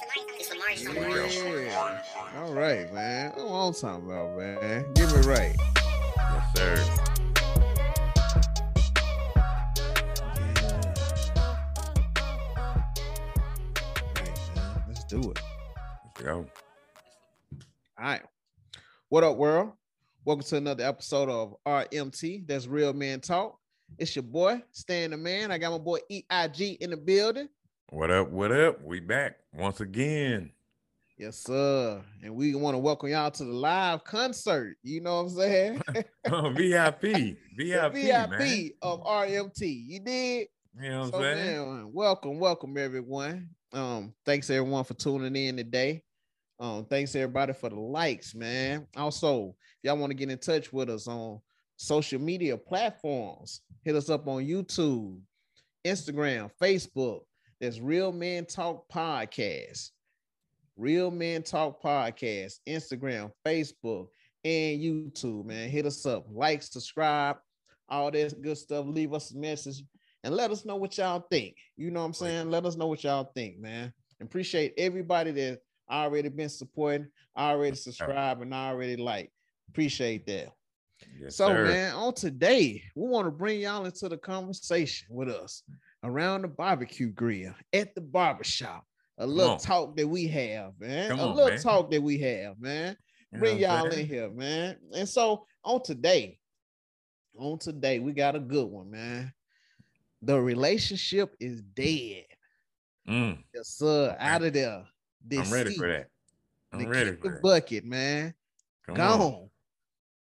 Yeah. All right, man. What I'm talking about, man. Give me right. Yes, sir. Right, man. Let's do it. Let's go. All right. What up, world? Welcome to another episode of RMT. That's Real Man Talk. It's your boy, Stan the Man. I got my boy EIG in the building. What up? What up? We back once again. Yes, sir. And we want to welcome y'all to the live concert. You know what I'm saying? Oh, VIP, VIP, VIP man. of RMT. You did? You know what So, I'm saying? man, welcome, welcome everyone. Um, thanks everyone for tuning in today. Um, thanks everybody for the likes, man. Also, if y'all want to get in touch with us on social media platforms, hit us up on YouTube, Instagram, Facebook. That's Real Men Talk Podcast. Real Men Talk Podcast, Instagram, Facebook, and YouTube, man. Hit us up, like, subscribe, all that good stuff. Leave us a message and let us know what y'all think. You know what I'm saying? Let us know what y'all think, man. Appreciate everybody that already been supporting, already subscribed, and already like. Appreciate that. Yes, so, sir. man, on today, we want to bring y'all into the conversation with us around the barbecue grill at the barbershop. A little talk that we have, man. Come a on, little man. talk that we have, man You bring y'all in here, man. And so on today, on today, we got a good one, man. The relationship is dead. Mm, Yes, sir. Out of there. I'm ready for that. I'm The ready for the that. bucket, man. Come Gone. on.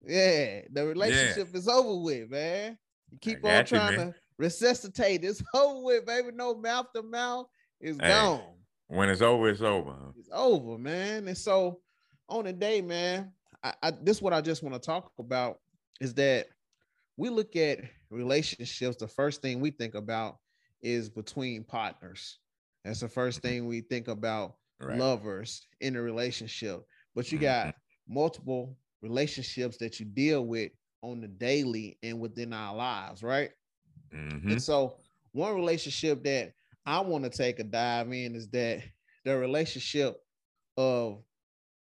Yeah, the relationship is over with, man. You keep on you, trying man. to resuscitate. It's over with, baby. No mouth to mouth. It's Hey. gone. When it's over, it's over. It's over, man. And so on the day, man, I, I this is what I just want to talk about is that we look at relationships. The first thing we think about is between partners. That's the first mm-hmm. thing we think about Right. lovers in a relationship. But you got mm-hmm. multiple relationships that you deal with on the daily and within our lives, right? Mhm. And so, one relationship that I want to take a dive in is that the relationship of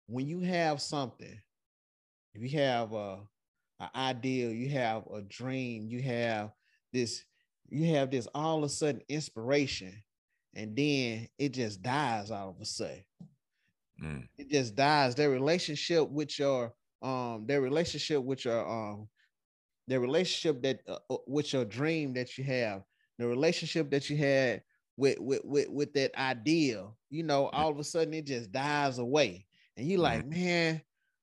when you have something, if you have a an ideal, you have a dream, you have this, you have this all of a sudden inspiration, and then it just dies all of a sudden Mm. it just dies. Their relationship with your um, their relationship with your um, their relationship that uh, uh, with your dream that you have, the relationship that you had with with with, with that ideal, you know, all of a sudden it just dies away, and you're like, man,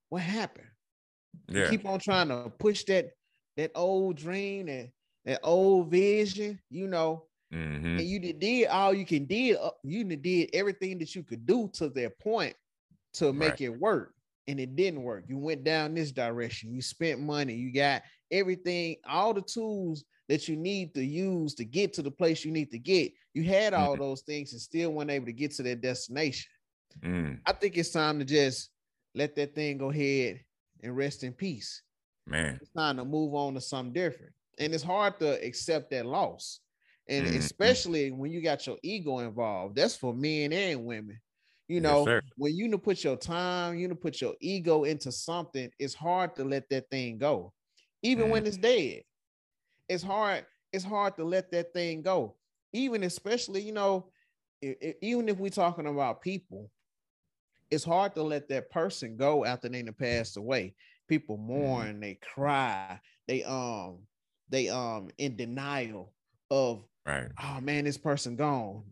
what happened? You keep on trying to push that that old dream and that old vision, you know, Mhm. and you did, all you can did uh, you did everything that you could do to their point to make Right. it work and it didn't work. You went down this direction. You spent money. You got everything all the tools that you need to use to get to the place you need to get you had all Mhm. those things and still weren't able to get to their destination Mm. i think it's time to just let that thing go ahead and rest in peace Man. it's time to move on to something different. And it's hard to accept that loss. And Mhm. especially when you got your ego involved, that's for men and women. You know, sir. when you to put your time, you to put your ego into something, it's hard to let that thing go. Even when it's dead. It's hard, it's hard to let that thing go. Even especially, you know, even if we're talking about people, it's hard to let that person go after they passed away. People mourn, they cry, they um, they um in denial of Right. oh man, this person gone.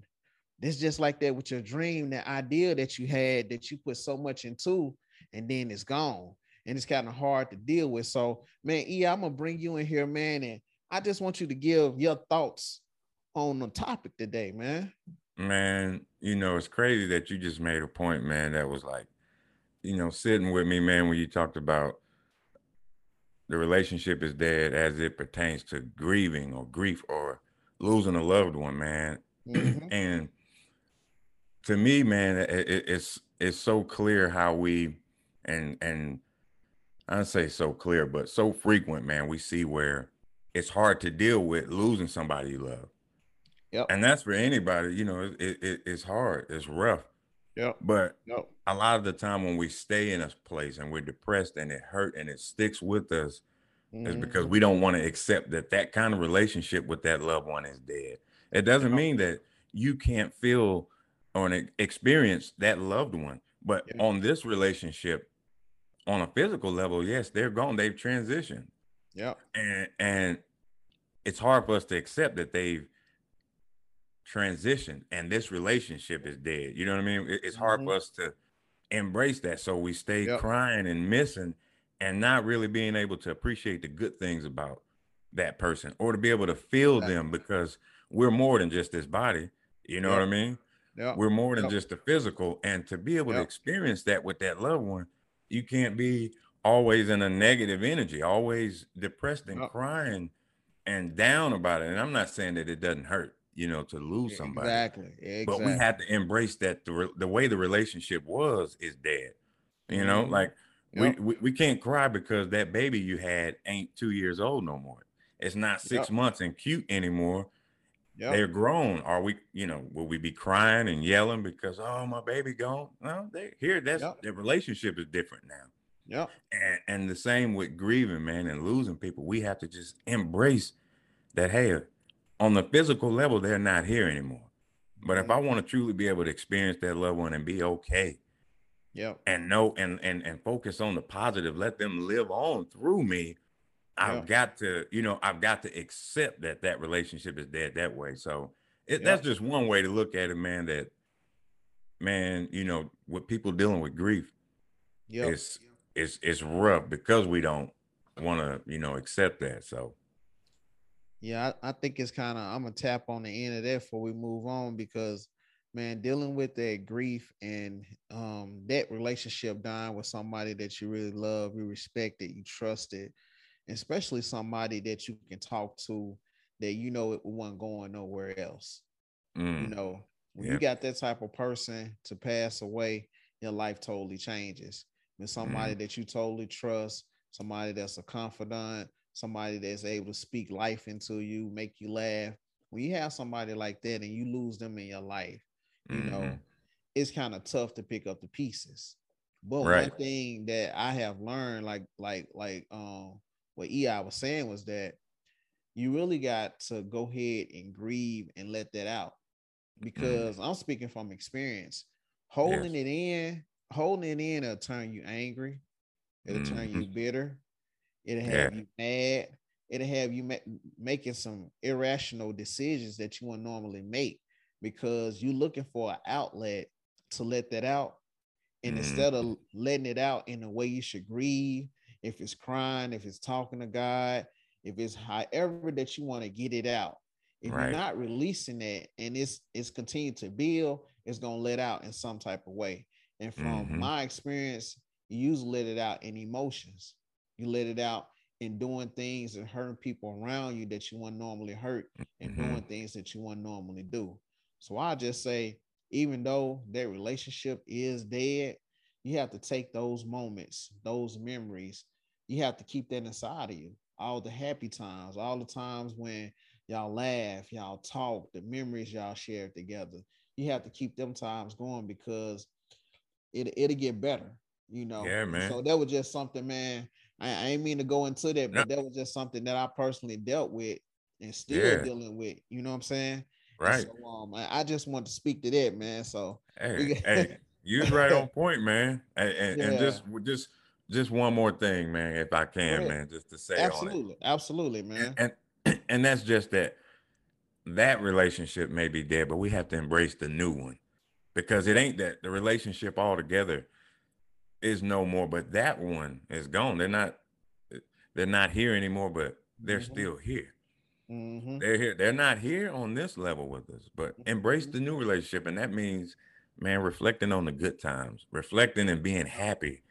It's just like that with your dream, that idea that you had that you put so much into, and then it's gone. And it's kind of hard to deal with. So, man, E, I'm gonna bring you in here, man, and I just want you to give your thoughts on the topic today, man. Man, you know, it's crazy that you just made a point, man, that was like, you know, sitting with me, man, when you talked about the relationship is dead as it pertains to grieving or grief or losing a loved one, man. Mhm. and to me, man, it- it's it's so clear how we and and I say so clear, but so frequent, man. We see where it's hard to deal with losing somebody you love. Yep. And that's for anybody, you know, it, it, it's hard, it's rough. Yeah. But Yep. a lot of the time when we stay in a place and we're depressed and it hurt and it sticks with us is mm-hmm. because we don't want to accept that that kind of relationship with that loved one is dead. It doesn't mean that you can't feel or experience that loved one, but Yeah. on this relationship, on a physical level, yes, they're gone. They've transitioned, Yeah. and and it's hard for us to accept that they've transitioned and this relationship is dead. You know what I mean? It's hard Mhm. for us to embrace that, so we stay Yep. crying and missing, and not really being able to appreciate the good things about that person or to be able to feel Exactly. them because we're more than just this body. You know what I mean? Yep. We're more than Yep. just the physical, and to be able to experience that with that loved one, you can't be always in a negative energy, always depressed and Yep. crying and down about it. And I'm not saying that it doesn't hurt, you know, to lose somebody, Exactly. Exactly. but we have to embrace that the, re- the way the relationship was is dead. You know, Mhm. like Yep. we, we we can't cry because that baby you had ain't two years old no more. It's not six Yep. months and cute anymore. Yep. They're grown. Are we, you know, will we be crying and yelling because oh my baby gone? No, they here that's Yep. the relationship is different now. Yeah. And and the same with grieving, man, and losing people. We have to just embrace that hey, on the physical level, they're not here anymore. But if Mhm. I want to truly be able to experience that loved one and be okay yeah, and know and and and focus on the positive, let them live on through me. I've Yeah. got to, you know, I've got to accept that that relationship is dead that way. So it, Yeah. that's just one way to look at it, man. That man, you know, with people dealing with grief, yeah, it's it's it's rough because we don't want to, you know, accept that. So Yeah, I, I think it's kind of I'm gonna tap on the end of that before we move on because man, dealing with that grief and um that relationship dying with somebody that you really love, you respected, you trusted, especially somebody that you can talk to that you know it wasn't going nowhere else. You mm, know, when Yeah. you got that type of person to pass away, your life totally changes. When somebody that you totally trust, somebody that's a confidant, somebody that's able to speak life into you, make you laugh. When you have somebody like that and you lose them in your life, you know, mhm, it's kind of tough to pick up the pieces. But Right. one thing that I have learned, like like like um what EI was saying was that you really got to go ahead and grieve and let that out. Because I'm speaking from experience. Holding it in, holding it in will turn you angry, it'll turn Mhm. you bitter, it'll Yeah. have you mad, it'll have you ma- making some irrational decisions that you wouldn't normally make because you're looking for an outlet to let that out. And Mhm. instead of letting it out in the way you should grieve, if it's crying, if it's talking to God, if it's however that you want to get it out, if Right. you're not releasing that and it's it's continued to build, it's gonna let out in some type of way. And from Mhm. my experience, you usually let it out in emotions. You let it out in doing things and hurting people around you that you wouldn't normally hurt and Mhm. doing things that you wouldn't normally do. So I just say, even though that relationship is dead, you have to take those moments, those memories, you have to keep that inside of you. All the happy times, all the times when y'all laugh, y'all talk, the memories y'all share together. You have to keep them times going because it it'll get better, you know. Yeah, man. So that was just something, man. I, I ain't mean to go into that, No. but that was just something that I personally dealt with and still Yeah. dealing with. You know what I'm saying? Right. So, um, I, I just want to speak to that, man. So Hey, hey, you was right on point, man. And, and, and just just just one more thing, man, if I can, man, just to say on it. absolutely, absolutely, man. And, and and that's just that that relationship may be dead, but we have to embrace the new one because it ain't that the relationship altogether is no more, but that one is gone. They're not they're not here anymore, but they're Mhm. still here. hmm They're here. They're not here on this level with us, but embrace Mhm. the new relationship. And that means, man, reflecting on the good times, reflecting and being happy,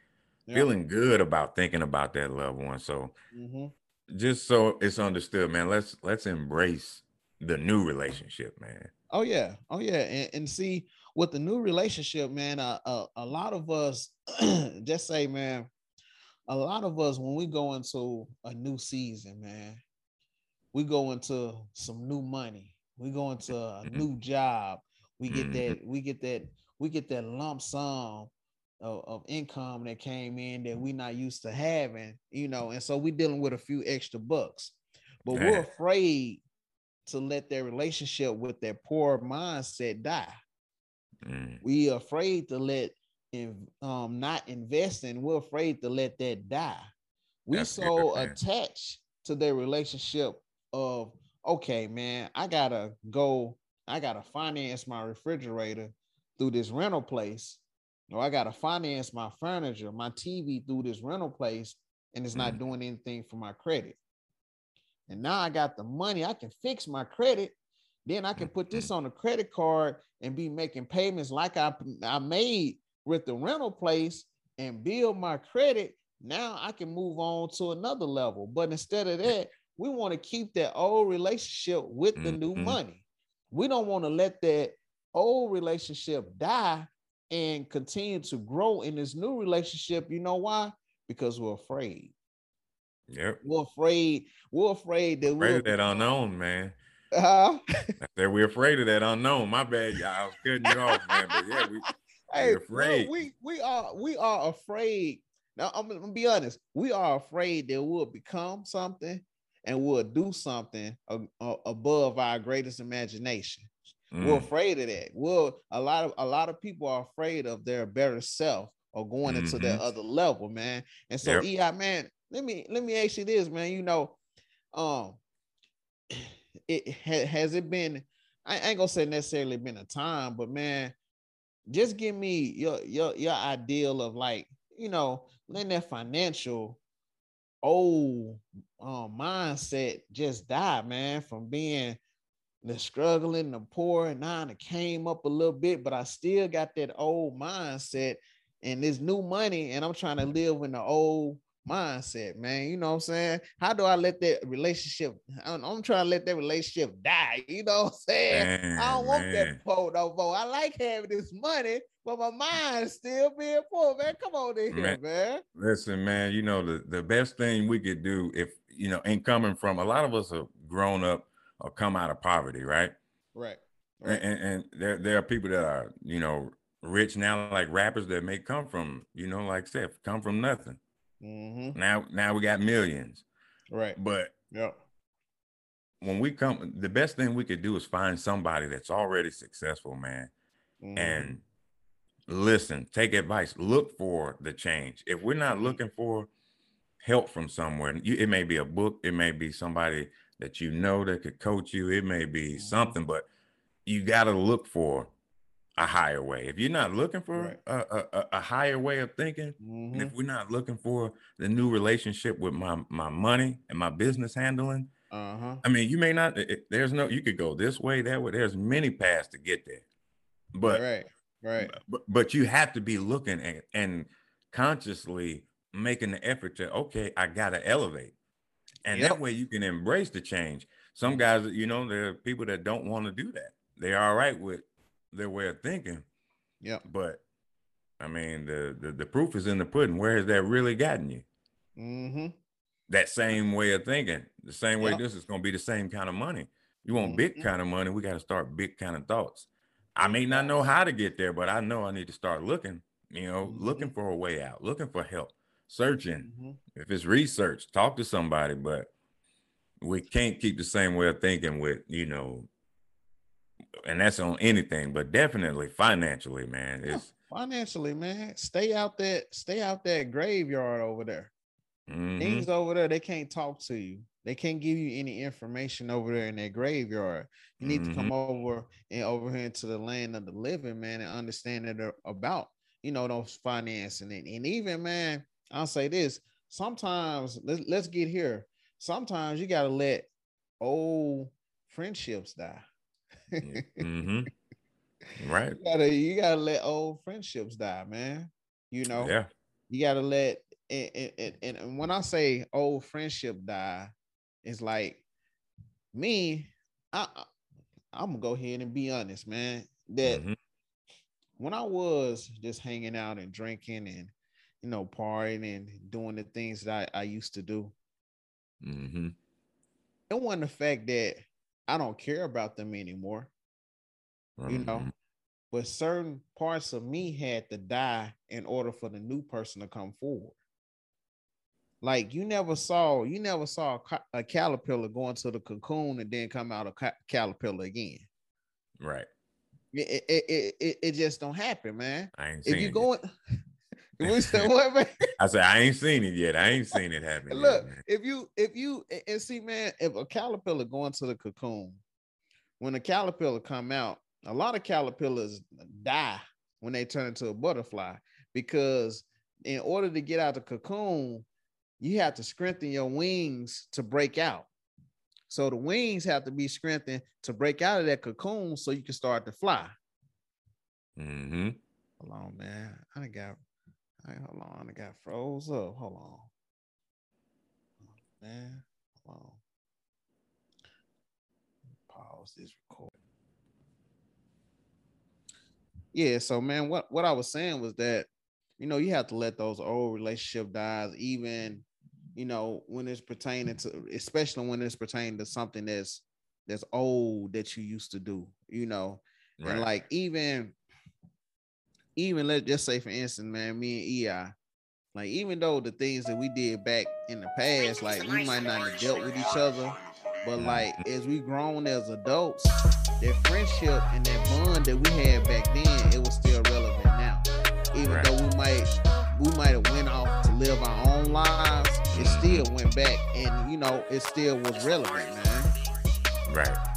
feeling good about thinking about that loved one. So hmm just so it's understood, man, let's let's embrace the new relationship, man. Oh yeah, oh yeah, and, and see with the new relationship, man. Uh, uh, a lot of us just say, man, a lot of us when we go into a new season, man, we go into some new money. We go into a Mhm. new job. We get mm-hmm. that, we get that, we get that lump sum of, of, income that came in that we're not used to having, you know, and so we're dealing with a few extra bucks, but we're afraid to let their relationship with that poor mindset die. Mm. We afraid to let in, um not investing. We're afraid to let that die. We That's so attached to their relationship of okay, man, I gotta go, I gotta finance my refrigerator through this rental place, or I gotta finance my furniture, my TV through this rental place, and it's not mm. doing anything for my credit. And now I got the money, I can fix my credit. Then I can put this mm-hmm. on a credit card and be making payments like I, I made with the rental place and build my credit. Now I can move on to another level. But instead of that, we want to keep that old relationship with the mm-hmm. new money. We don't want to let that old relationship die and continue to grow in this new relationship. You know why? Because we're afraid. Yep. We're afraid. We're afraid that afraid we're of that unknown, man. Uh-huh. that we're afraid of that unknown. My bad, y'all. I was cutting you off, man. But yeah, we hey, we're afraid. We we are we are afraid. Now I'm, I'm gonna be honest. We are afraid that we'll become something and we'll do something above our greatest imagination. Mm. We're afraid of that. We're a lot of a lot of people are afraid of their better self or going mm-hmm. into that mm-hmm. other level, man. And so, yep. EI, man, let me let me ask you this, man. You know, um, it has it been. I ain't gonna say necessarily been a time, but man, just give me your your your ideal of like you know letting that financial old um, mindset just die, man, from being the struggling, the poor, and now I came up a little bit, but I still got that old mindset and this new money, and I'm trying to live in the old mindset, man. You know what I'm saying? How do I let that relationship? I'm, I'm trying to let that relationship die. You know what I'm saying? Man, I don't want man. that poor no more. I like having this money, but my mind's still being poor, man. Come on in here, man. man. Listen, man. You know the the best thing we could do if you know, ain't coming from a lot of us have grown up or come out of poverty, right? Right. right. And, and, and there there are people that are you know rich now, like rappers that may come from you know, like Seth, come from nothing Mm-hmm. Now, now we got millions. Right. But yeah, when we come, the best thing we could do is find somebody that's already successful, man, mm-hmm. and listen, take advice, look for the change. If we're not looking for help from somewhere, you, it may be a book, it may be somebody that you know that could coach you, it may be mm-hmm. something, but you got to look for a higher way. If you're not looking for right. a, a, a, higher way of thinking, mm-hmm. and if we're not looking for the new relationship with my my money and my business handling, uh-huh. I mean, you may not. It, there's no. You could go this way, that way. There's many paths to get there, but right, right. But, but you have to be looking at and consciously making the effort to okay, I gotta elevate, and yep. that way you can embrace the change. Some guys, you know, there are people that don't want to do that. They're all right with their way of thinking. Yeah. But I mean, the, the, the proof is in the pudding. Where has that really gotten you? Mm-hmm. That same way of thinking, the same way yep. this is going to be the same kind of money. You want mm-hmm. big kind of money, we got to start big kind of thoughts. I may not know how to get there, but I know I need to start looking, you know, mm-hmm. looking for a way out, looking for help, searching. Mm-hmm. If it's research, talk to somebody, but we can't keep the same way of thinking with, you know, and that's on anything, but definitely financially, man. It's financially, man. Stay out that, stay out that graveyard over there. Mm-hmm. Things over there, they can't talk to you. They can't give you any information over there in that graveyard. You need mm-hmm. to come mm-hmm. over and over here into the land of the living, man, and understand it about, you know, those financing. And, and even, man, I'll say this sometimes let's, let's get here. Sometimes you got to let old friendships die mm-hmm. Right. You gotta you gotta let old friendships die, man. You know, yeah. You gotta let and, and, and when I say old friendship die, it's like me. I I'm gonna go ahead and be honest, man. That mm-hmm. when I was just hanging out and drinking and you know partying and doing the things that I, I used to do, mm-hmm. it wasn't the fact that I don't care about them anymore. You know, mm-hmm. but certain parts of me had to die in order for the new person to come forward. Like you never saw, you never saw a, a caterpillar go into the cocoon and then come out a ca- caterpillar again. Right. It, it, it, it, it just don't happen, man. I ain't If you go, we said what, man? I said I ain't seen it yet. I ain't seen it happen. Look, yet, if you if you and see, man, if a caterpillar going to the cocoon, when a caterpillar come out, a lot of caterpillars die when they turn into a butterfly because in order to get out the cocoon, you have to strengthen your wings to break out. So the wings have to be strengthened to break out of that cocoon so you can start to fly. Mm-hmm. Hold on, man. I done I, hold on, I got froze up. Hold on. Man, hold on. Pause this record. Yeah, so man, what, what I was saying was that you know you have to let those old relationship dies, even you know, when it's pertaining to especially when it's pertaining to something that's that's old that you used to do, you know. Right. And like even even let's just say for instance, man, me and EI, like even though the things that we did back in the past, like we might not have dealt with each other, but like as we grown as adults, that friendship and that bond that we had back then, it was still relevant now. Even Right. though we might we might have went off to live our own lives, it mm-hmm. still went back and you know it still was relevant, man. right.